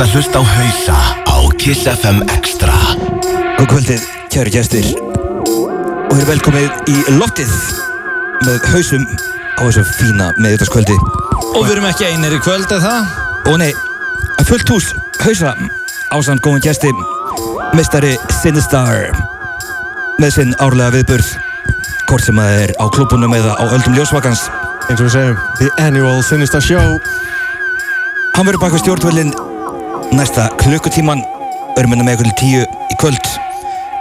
ert að hlusta á hausa á Kiss FM Extra. Góð kvöldið, kæru gæstir og hér velkomið í loftið með hausum á þessu fína meðutaskvöldi Og við erum ekki einir í kvöld, eða það? og nei, fullt hús hausa ásand góðan gæsti mestari Sinistar með sinn árlega viðburð hvort sem það er á klubunum eða á öldum ljósvakans eins og við segjum, The Annual Sinister Show Hann verður baka stjórnvölinn næsta klukkutíman hérna með ykkur til tíu í kvöld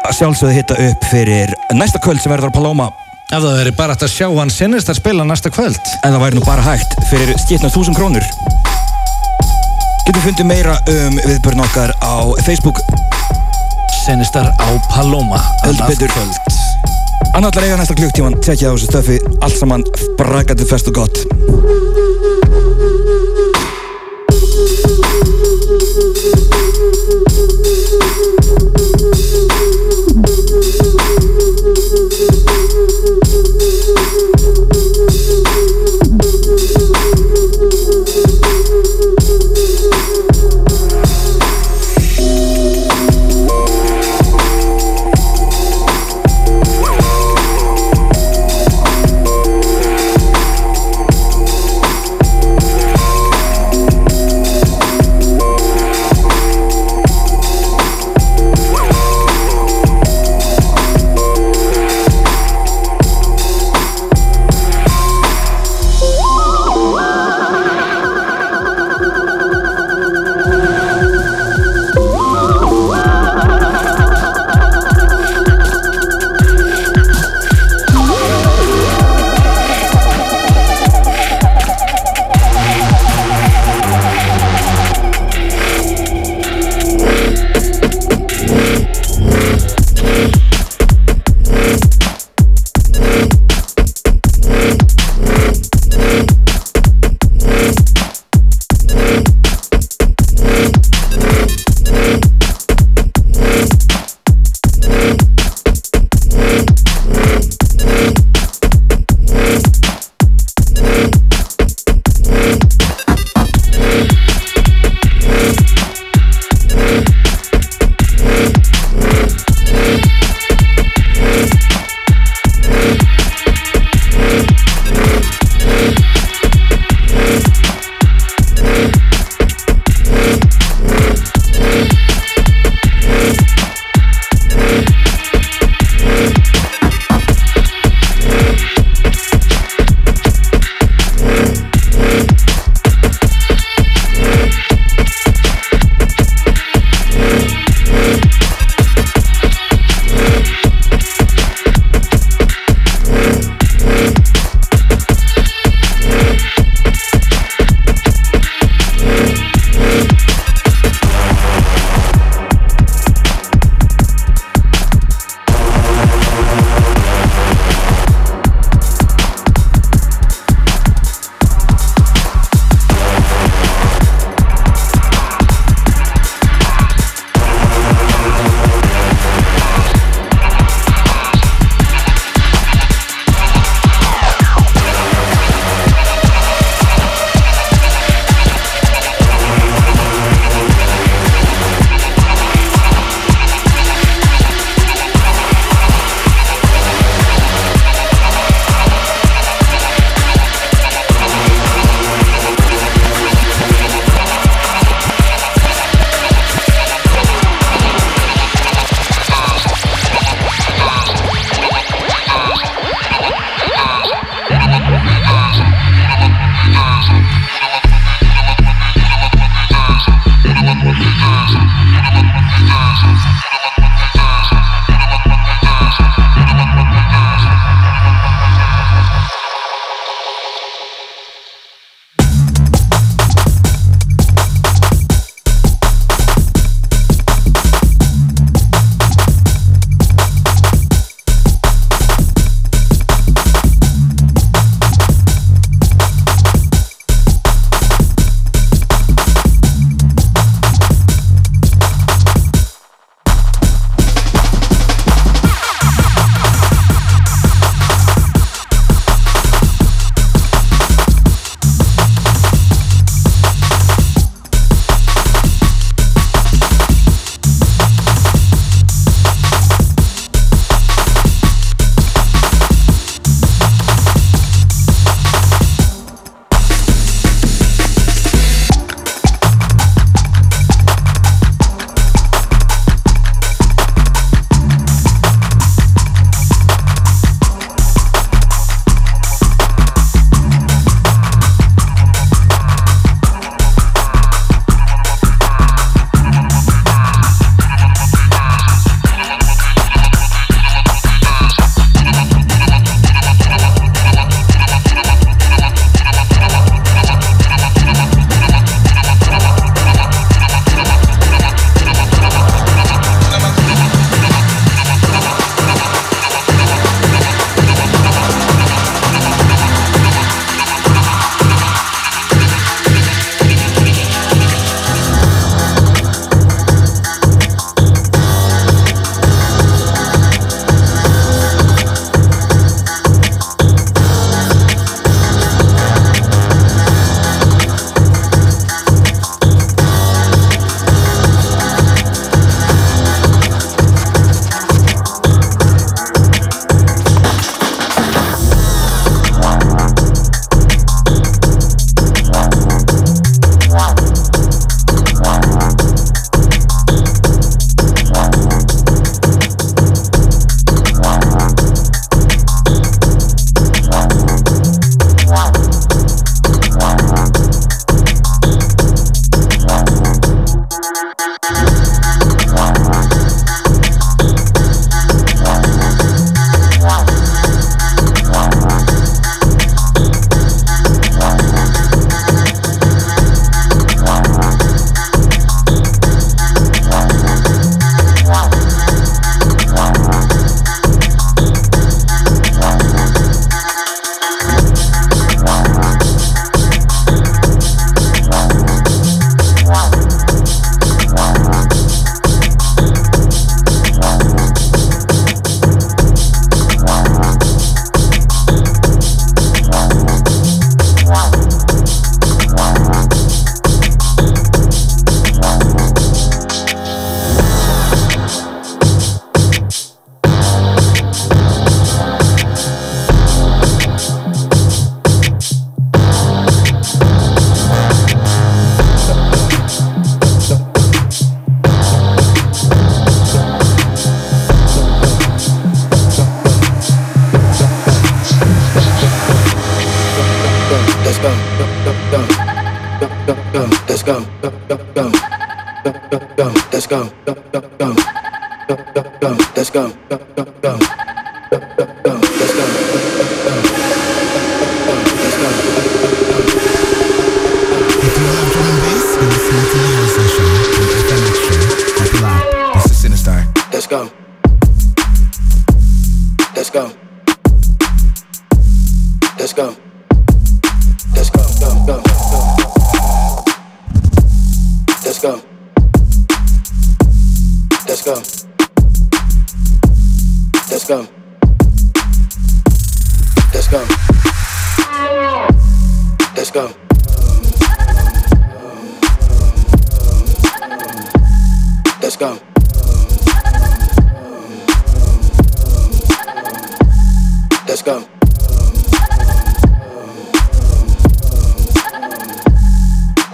að sjálfsögðu hitta upp fyrir næsta kvöld sem verður á Paloma Ef það veri bara hægt að sjá hann sinnist að spila næsta kvöld. en það væri nú bara hægt fyrir skipna þúsund krónur Getur fundið meira um viðbörn okkar á Facebook Sinnistar á betur. Kvöld. Annallar eiga næsta klukktíman, tjekkja á þessu stöfi allt saman brakandi fest og gott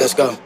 Let's go.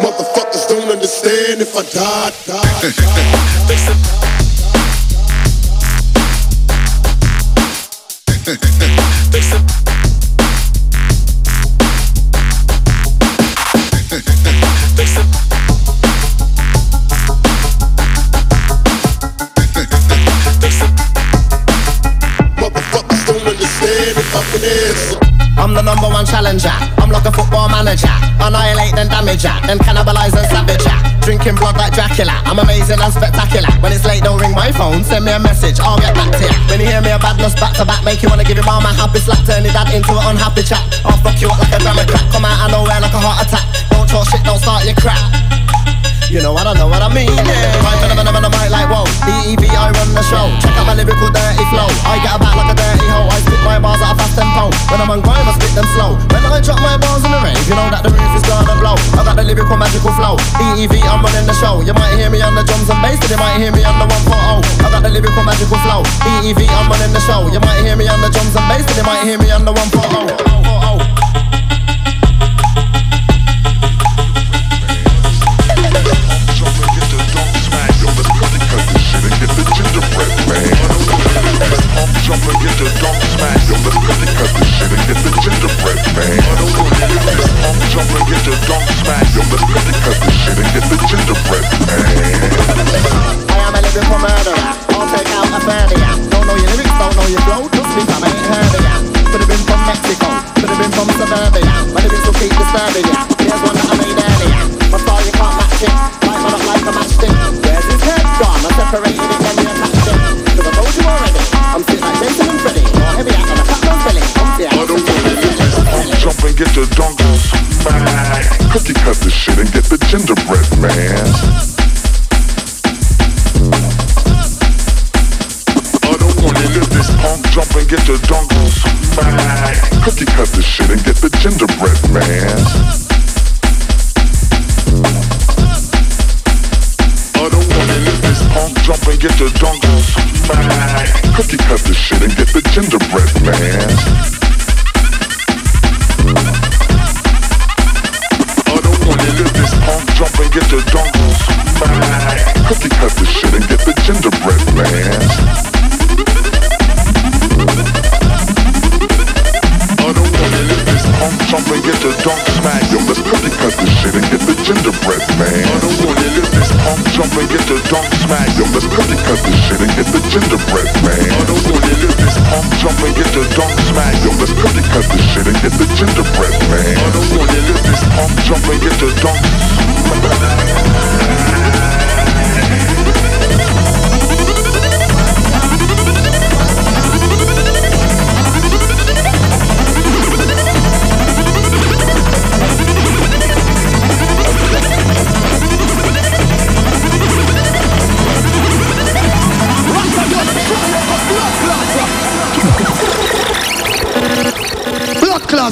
Motherfuckers don't understand if I die. die, die.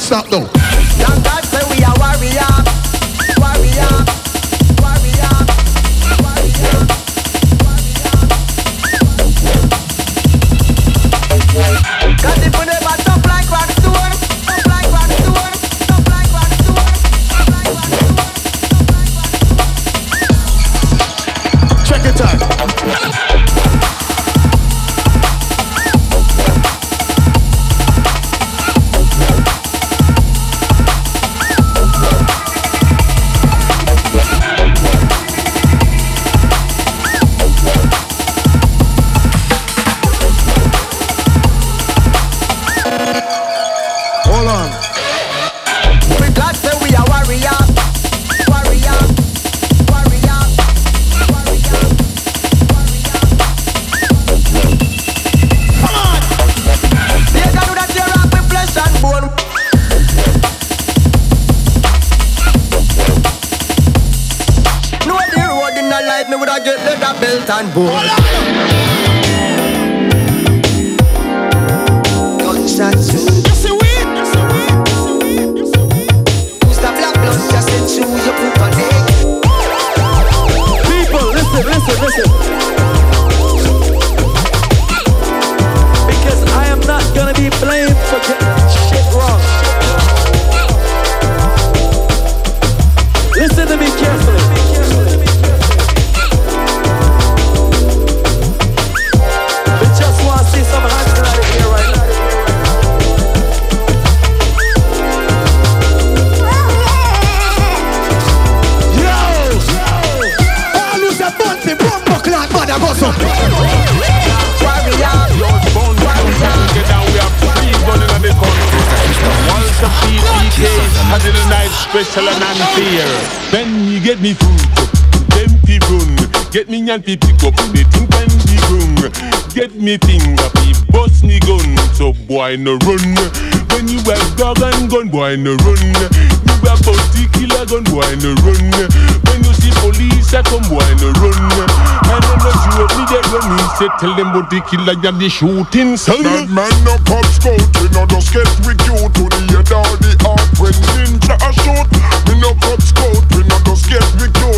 stop though. can fi pick up the thing and the gun. Get me thing that fi bust me gun. So boy no run. When you have dog and gun, boy no run. You have bounty killer gun, boy no run. When you see police I come, boy no run. Man no no shoot me dead when say tell them about the killer and the shooting son. Bad man no pop scout, we no just get with you to the head or the heart when ninja a shoot. We no pop scout, we no just get with you.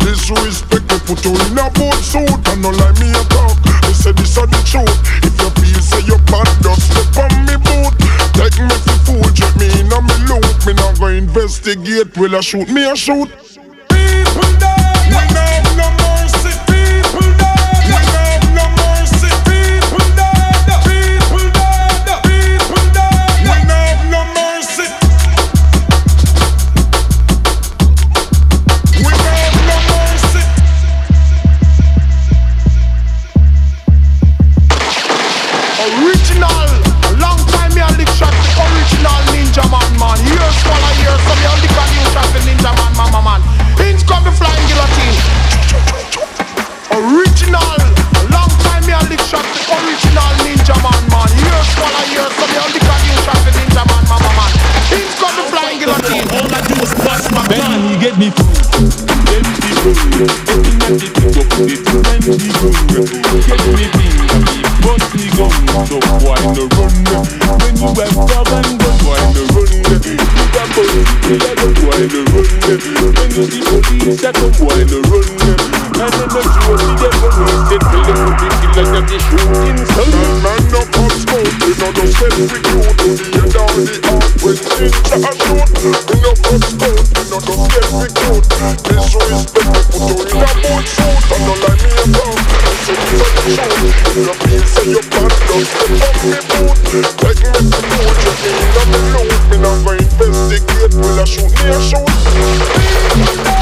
This is put you in a boat suit And don't like me a talk, me say this a the truth. If you feel say you're bad, just step on me boot. Take me for food, drip me in a me loop Me not go investigate, will I shoot me a shoot. ninja man, mama man. Come the flying guillotine. Original all original Ninja Man, man. Years full years, so me only got you shots Ninja Man, mama man. He's got the flying guillotine. All I do is bust my he get me through. Get me through. Open up the pick up, the two times he through. Get me through. Bust me gun, so run? When you have dog gun, why no run? You got police, run? When you see police, I come, why run? and energy the be there for wasted Till the putting killers get the shooting. Sun Man up on smoke, we not just execute To the end of the art when things are shoot Man up on smoke, we not just execute This respect, we put you in a boot suit. And all I mean about, a different shoot If you the say you're bad, don't step up me boot. Like me to do it, you mean I'm alone Me not investigate, will I shoot me a shoot?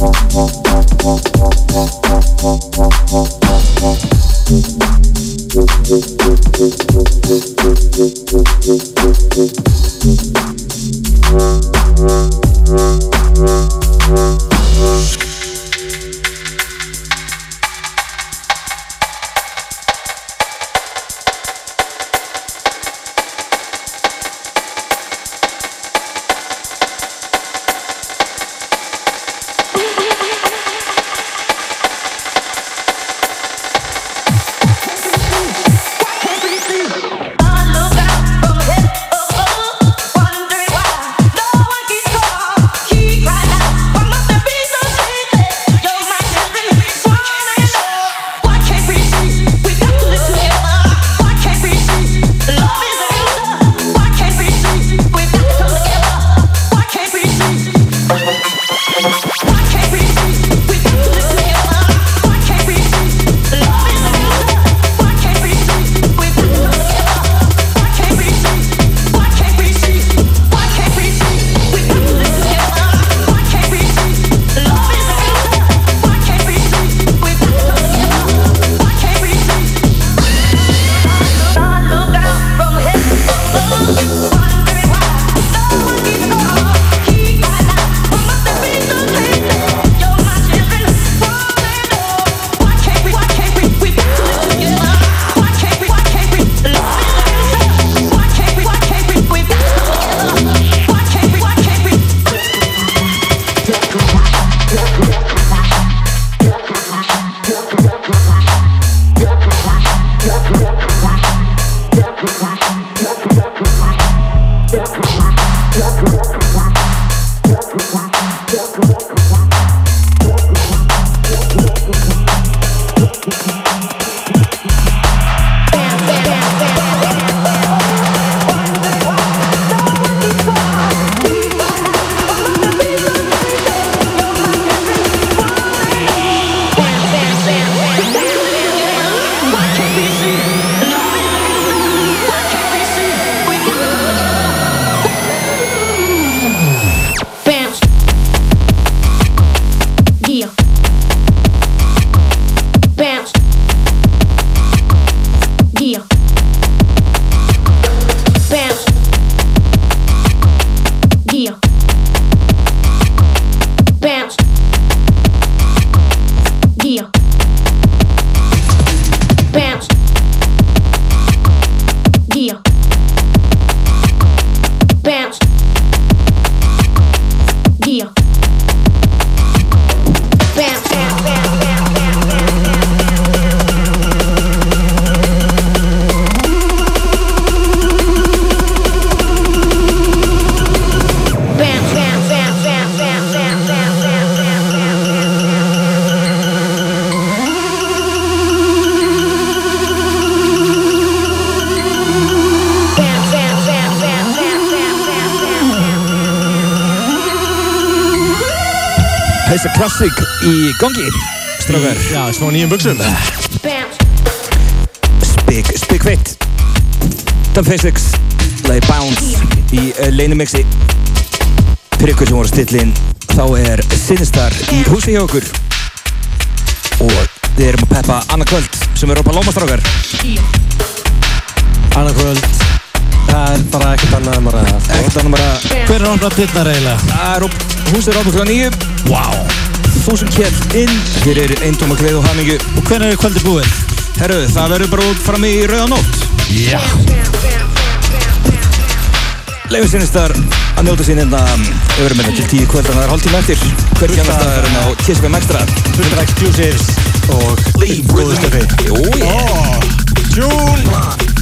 thank you gangi. Strákar. Já, smá nýjum buksum. Spik, spik feitt Dan Physics Lagi Bounce í uh, leinumixi Fyrir ykkur sem voru að stilla inn Þá er Sinistar í húsi hjá okkur. Við erum að peppa annað kvöld sem upp á Lómastrákar Annarkvöld Það er bara ekkert annað um að ræða sko. Ekkert annað bara Hver er opnað dittnar eiginlega? Það er upp, húsið er opið klokkan nýju Wow Þúsund kjell inn. Hér er eintóm að gleð og hamingju. Og hvernig er kvöldi búið? Herru, það verður bara út fram í rauðanótt Já. Leifur sinnistar að njóta sín hérna Við verum hérna til tíu kvöld Þannig að það er hálftíma eftir. Hver það er hérna á KSFM Extra? Fullt af exclusives og góðu stöfi Jú, ég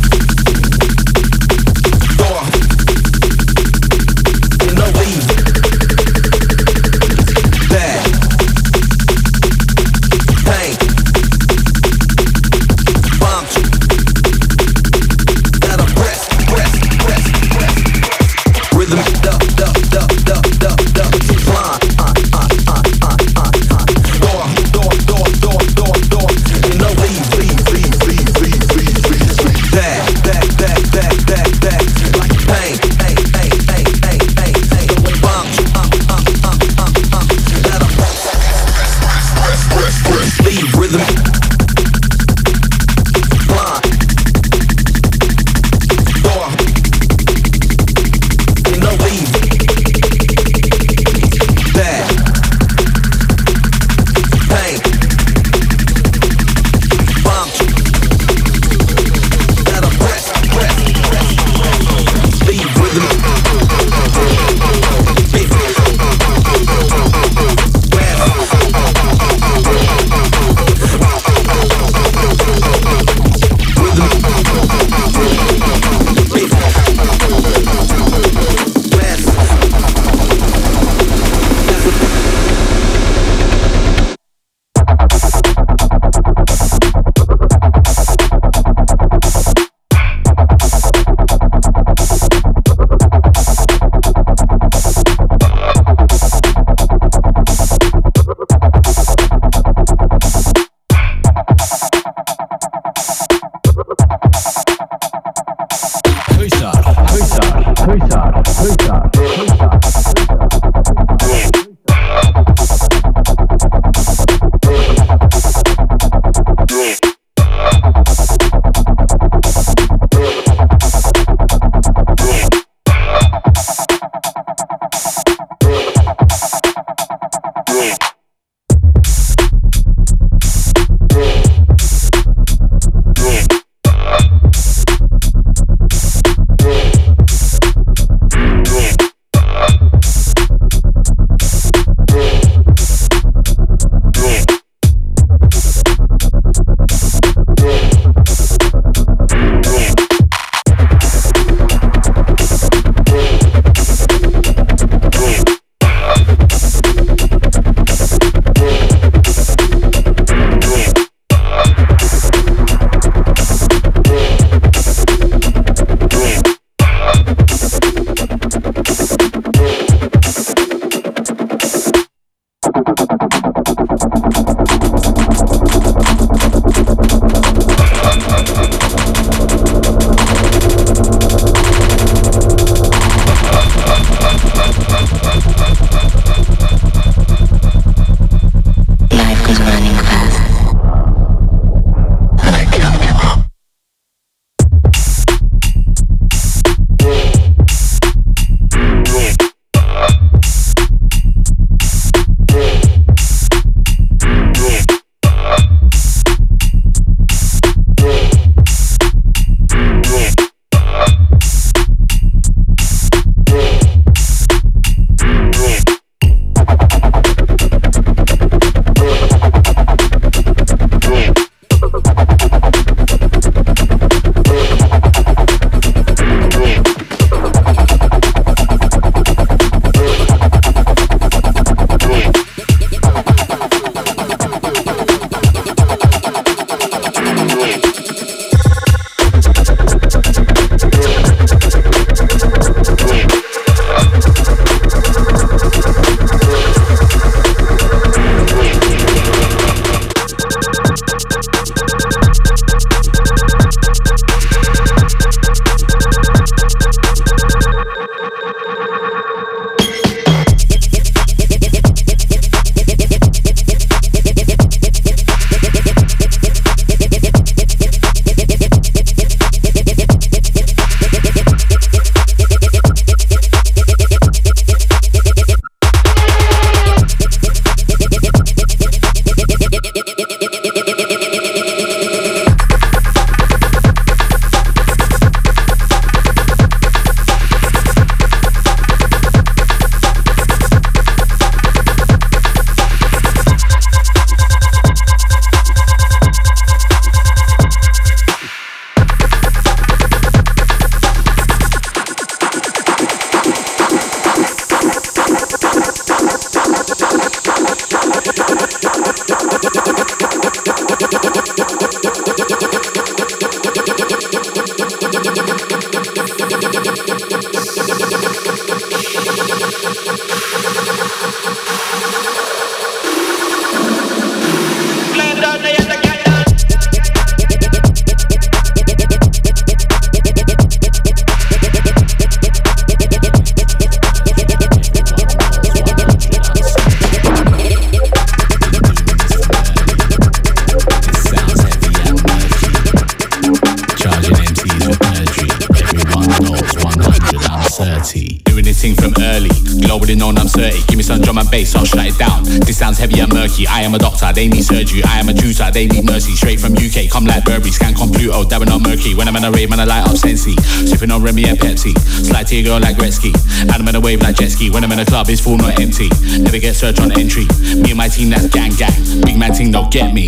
man, I rave, man, I light up Sensi. Sipping on Remy and Pepsi. Slide to your girl like Gretzky. And I'm in a wave like jet ski. When I'm in a club, it's full, not empty. Never get searched on entry. Me and my team, that's gang gang. Big man team, don't get me.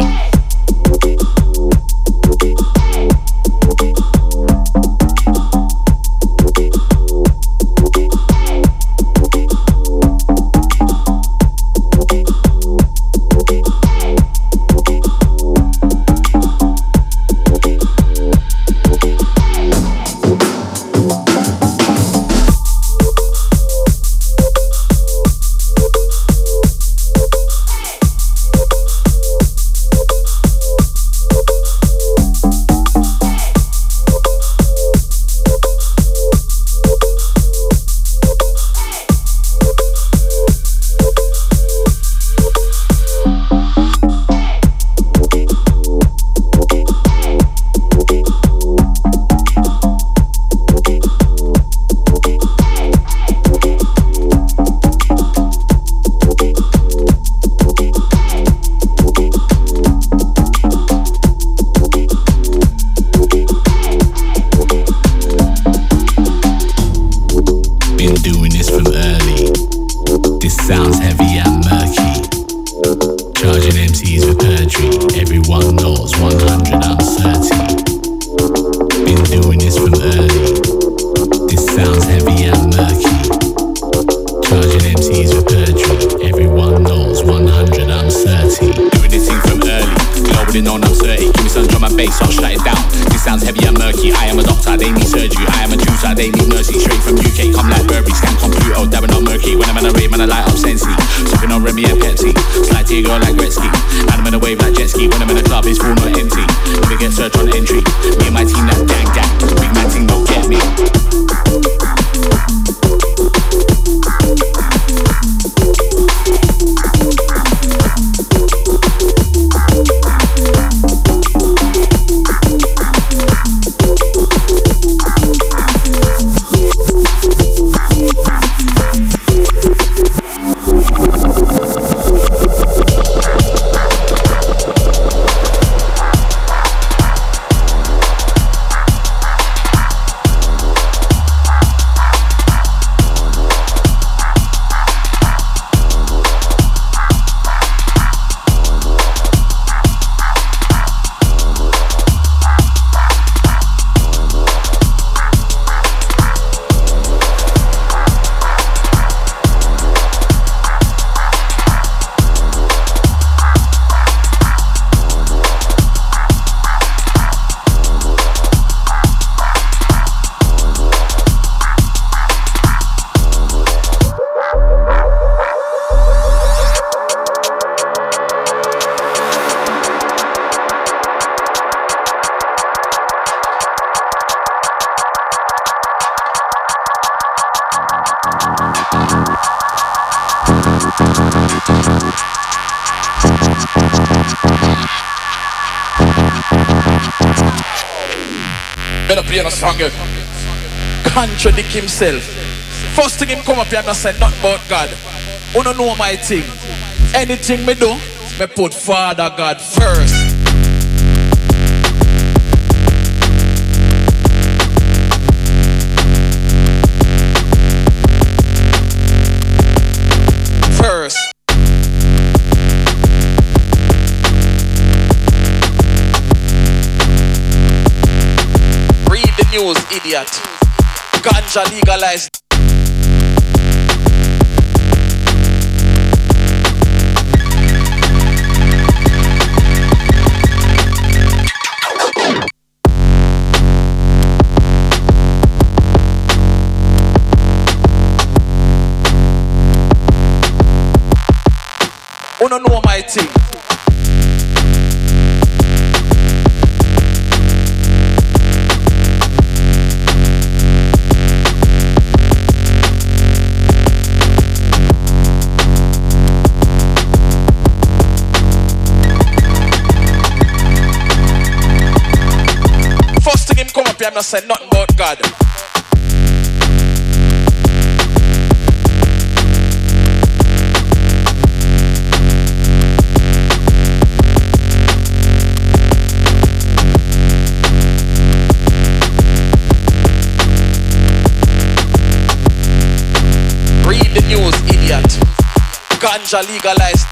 himself. First thing him come up here and say nothing about God. Who don't know my thing. Anything me do, me put Father God first. First. Read the news, idiot ganja legalized. them not said nothing about God. Read the news, idiot. Ganja legalized.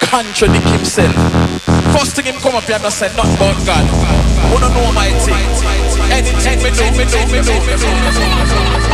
Contradict himself. First thing him come up here and say nothing about God. Wanna know my thing? Anything me do, me do, me do, me do, me do.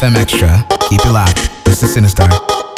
FM Extra. Keep it locked. This is Sinistar.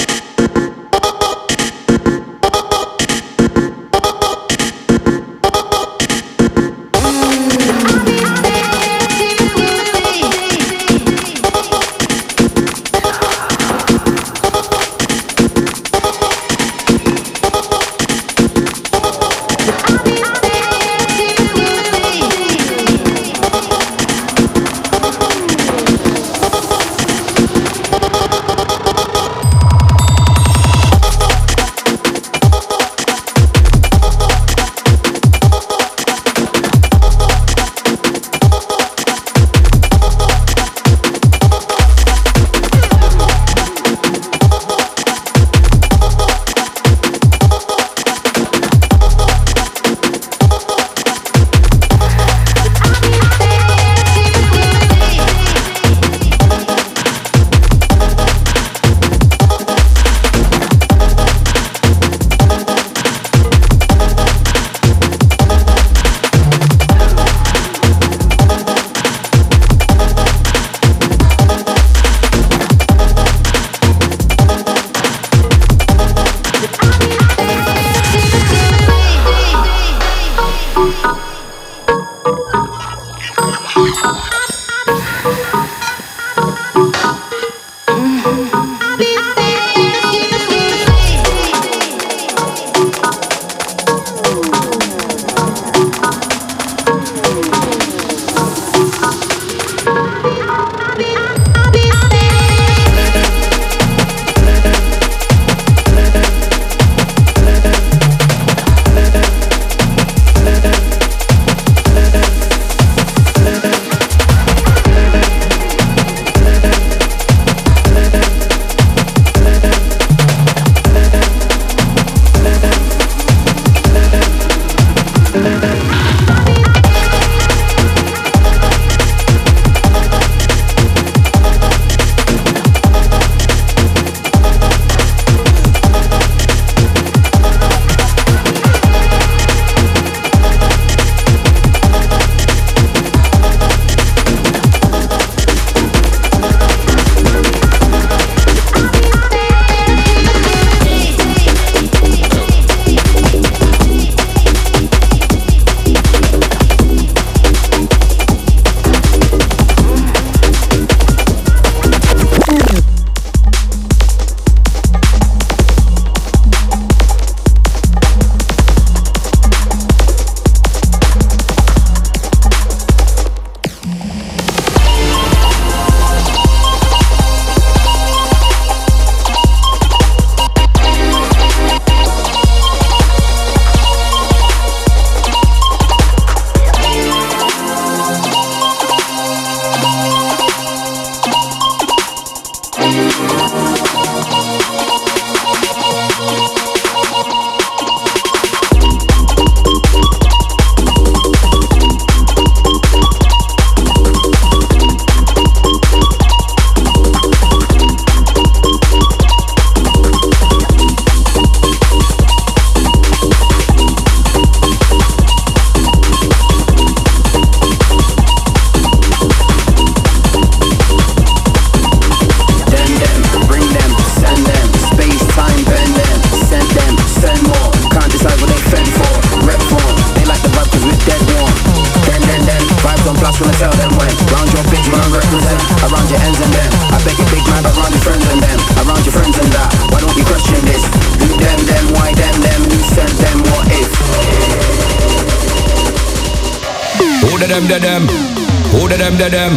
Them da them?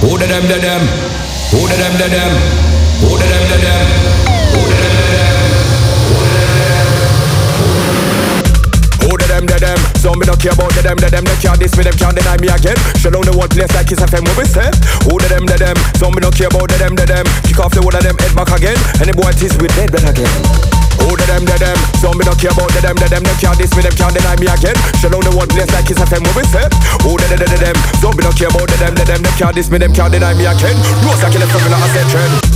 Who da them da them? Who da them da them? Who da them da them? Some me not care about the them da them. They can't diss me, them can't deny me again. Shell on the one place like Kiss FM what we say. Who da them da them? Some me not care about the them da them. Kick off the one of them head back again. Any boy tease with dead better again. Who da them da them? Some me don't care about the them da them. They can't diss me, them can't deny me again. Shell on the one place like Kiss FM what we say. Who da da da da them? Some me don't care about the them da them. They can't diss me, them can't deny me again. Rose like a left from a set trend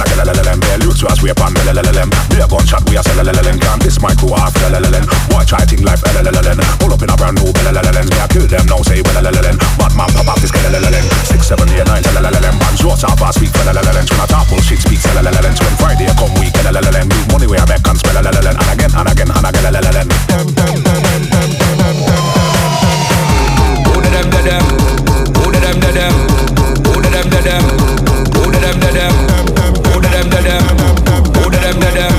man a galalalem Bell to us we upon lalalem Be a gunshot we a salalem Can't this my crew off lalalem Why try ting life lalalem Pull up in a brand new lalalem Yeah kill them now say lalalem But man pop off this lalalem Six seven eight nine lalalem Man what's up? I speak lalalem When I talk bullshit speak lalalem When Friday come week lalalem Need money where I make and spell lalalem And again and again and again lalalem Dem dem dem dem dem dem dem Who did them to them? Who did them to them? Who did them to them? Them, the them?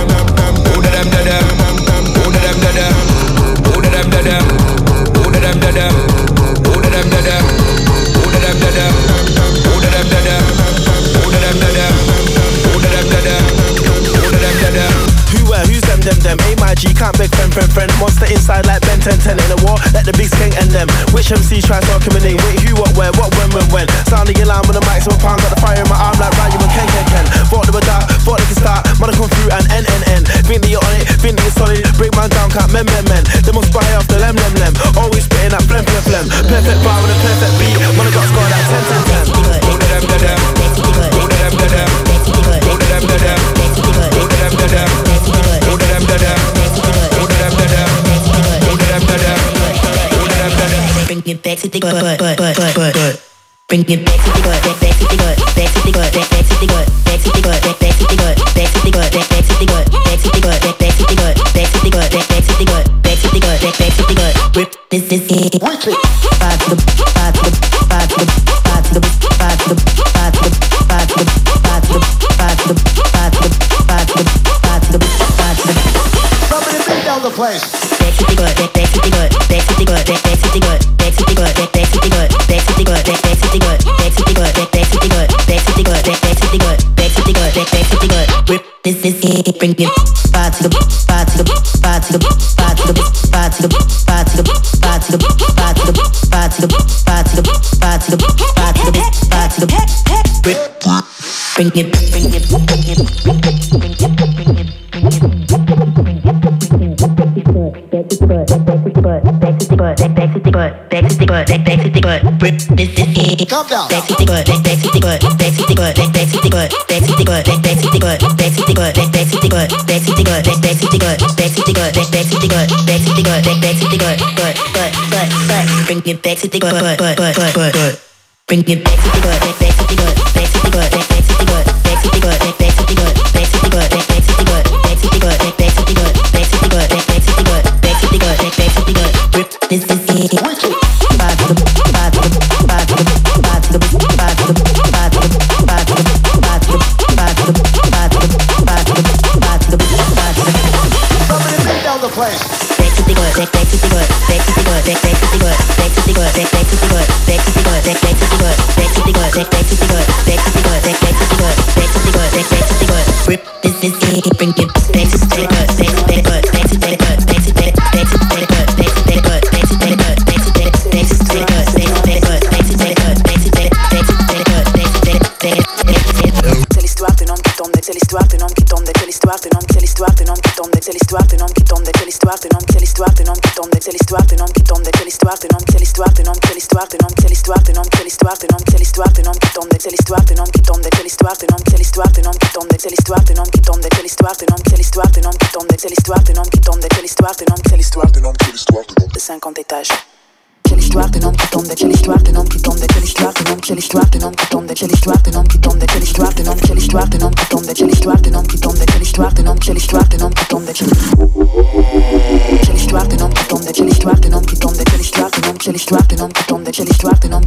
Who the them, the them? Who the them, the them? Who the them, the them? Who the them, the them? Who the them, the them? Who the them, the them? Who the them, the them? Who the them, the them? Who the them, the them? Who the them, the them? Who where? Who's them, them, them? A-my-G, can't beg friend, friend, friend. Which MC try my name? Wait, who, what, where, what, when, when, when? Sounding alarm with the mic, so pound got the fire in my arm like Ryan and Ken, Ken, Ken. Thought they were dark, thought they could start. Man, I come through and N, N, N. Think that you're on it, think that you're solid. Break man down, can't mem, mem, men. They must buy off the lem, lem, lem. Always spitting that phlegm, phlegm, phlegm. Perfect bar with a perfect beat. Man, I got scored at 10, 10, 10. Who the them, the them? Who the them, the them? The them, the the the the the them? Bring it back to the good, good, good, good, good, good. Bring it back to the good, back, back to the good, back to the good, back, back to the good, back to the good, back, back to the good, back to the good, back, back to the good, back to the good, back, back to the good, back to the good, back, back to the good, back to the good, back, back to the good. Rip this is it. Wicked. Bad to the, bad to the, bad to the, bad to the, bad to the, bad to the, bad to the, bad to the, bad to the, bad to the, bad to the, bad to the, bad to the. Somebody beat down the place. Back to the good, back, back to the good, Whip this is it, bring it. Body, body, body, body. back to the butt, back to the butt, back back to the. This is Back to the butt, back back to the butt, back to the butt, back back to the butt, back to the butt, back back to the butt, back to the butt, back back to the butt, back to the butt, back back to the butt, back to the butt, back back to the butt, back to the butt, back back to the butt, butt. Bring it back to the butt, butt, butt, butt. Bring it back to the butt, back back to the butt, back to the butt, back back to the butt, back to the butt, back back to the butt, back to the butt, back back to the butt.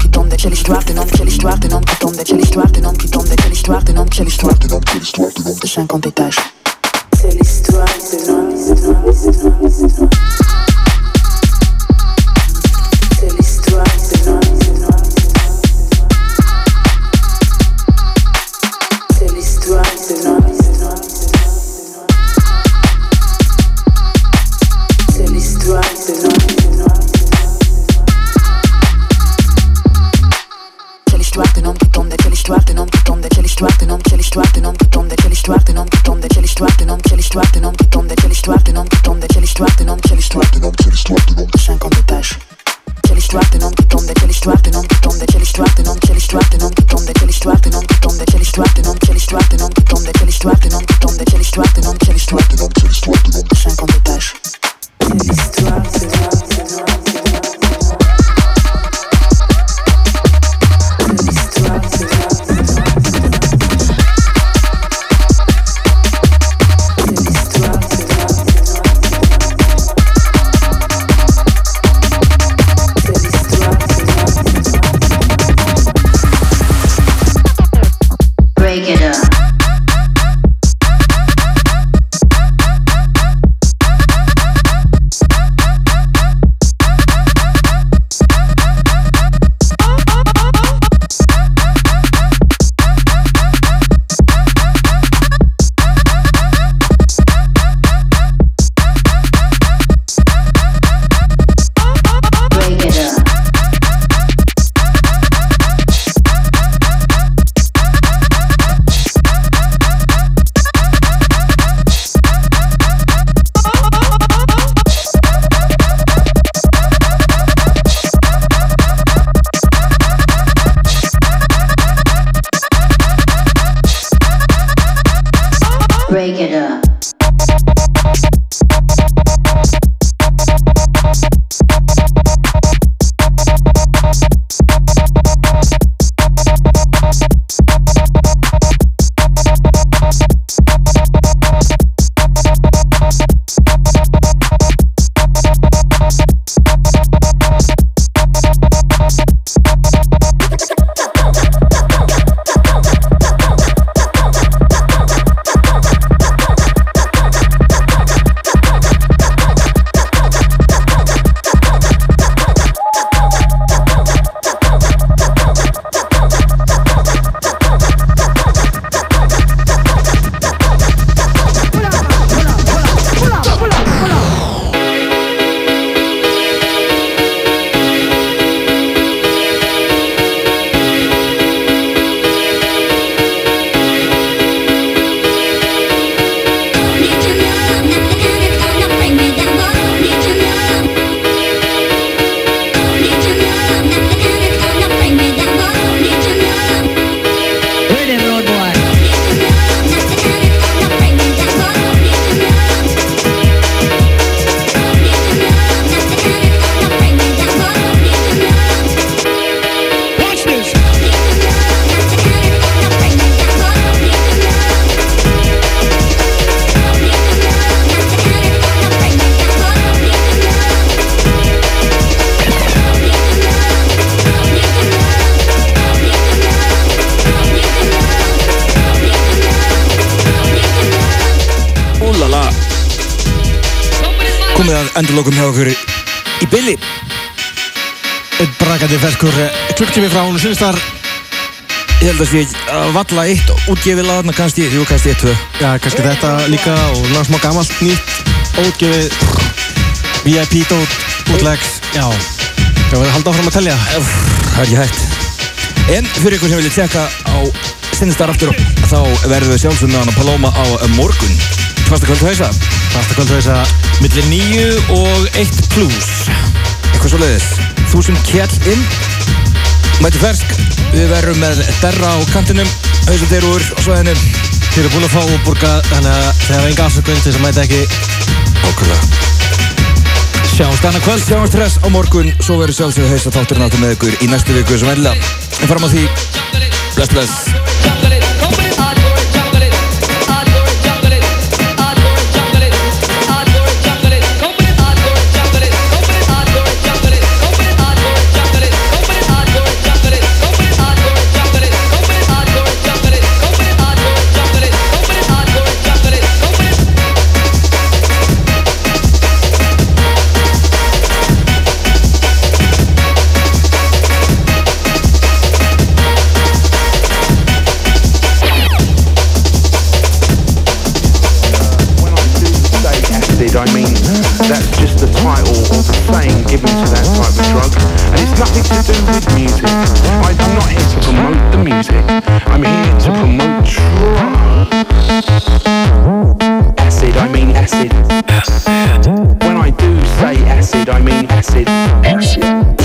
qui tombe de quelle histoire, d'un homme, quelle histoire, d'un homme qui tombe de quelle histoire, d'un homme qui tombe de quelle histoire, d'un homme, quelle histoire, quelle histoire, de 50 étages. C'est l'histoire de l'homme, l'histoire. Endurlokum hjá okkur í billi Einn brakandi ferskur klukktími frá hún Sinnestar Ég held að sé að valla eitt útgefið laðna kannski, jú kannski eitt, tvö. Já, kannski þetta líka og náttúrulega smá gamalt nýtt ótgefið VIP dót, útlegs Já, það var að halda áfram að telja. Það er ekki hægt. En fyrir ykkur sem vilja tjekka á Sinnestar aftur þá verðum við hann að Paloma á morgun Fasta kvöld hausa? Fasta kvöld hausa millir nýju og eitt pluss Eitthvað svo leiðis Þúsund kjall inn. Mæti fersk. Við verðum með derra á kantinum Hausandir úr á svæðinu. Þið eru búin að fá og borga þannig að þeir hafa enga afsökun til þess að mæta ekki. Ókvæða Sjáumst annað kvöld. Sjáumst hress á morgun. Svo verður sjálfsögum hausa þátturinn áttu með ykkur í næstu viku sem vennilega En farum á því. Bless bless addicted, I mean that's just the title or the saying given to that type of drug, and it's nothing to do with music. I'm not here to promote the music. I'm here to promote drugs. Acid, I mean acid. acid. When I do say acid, I mean acid. Acid.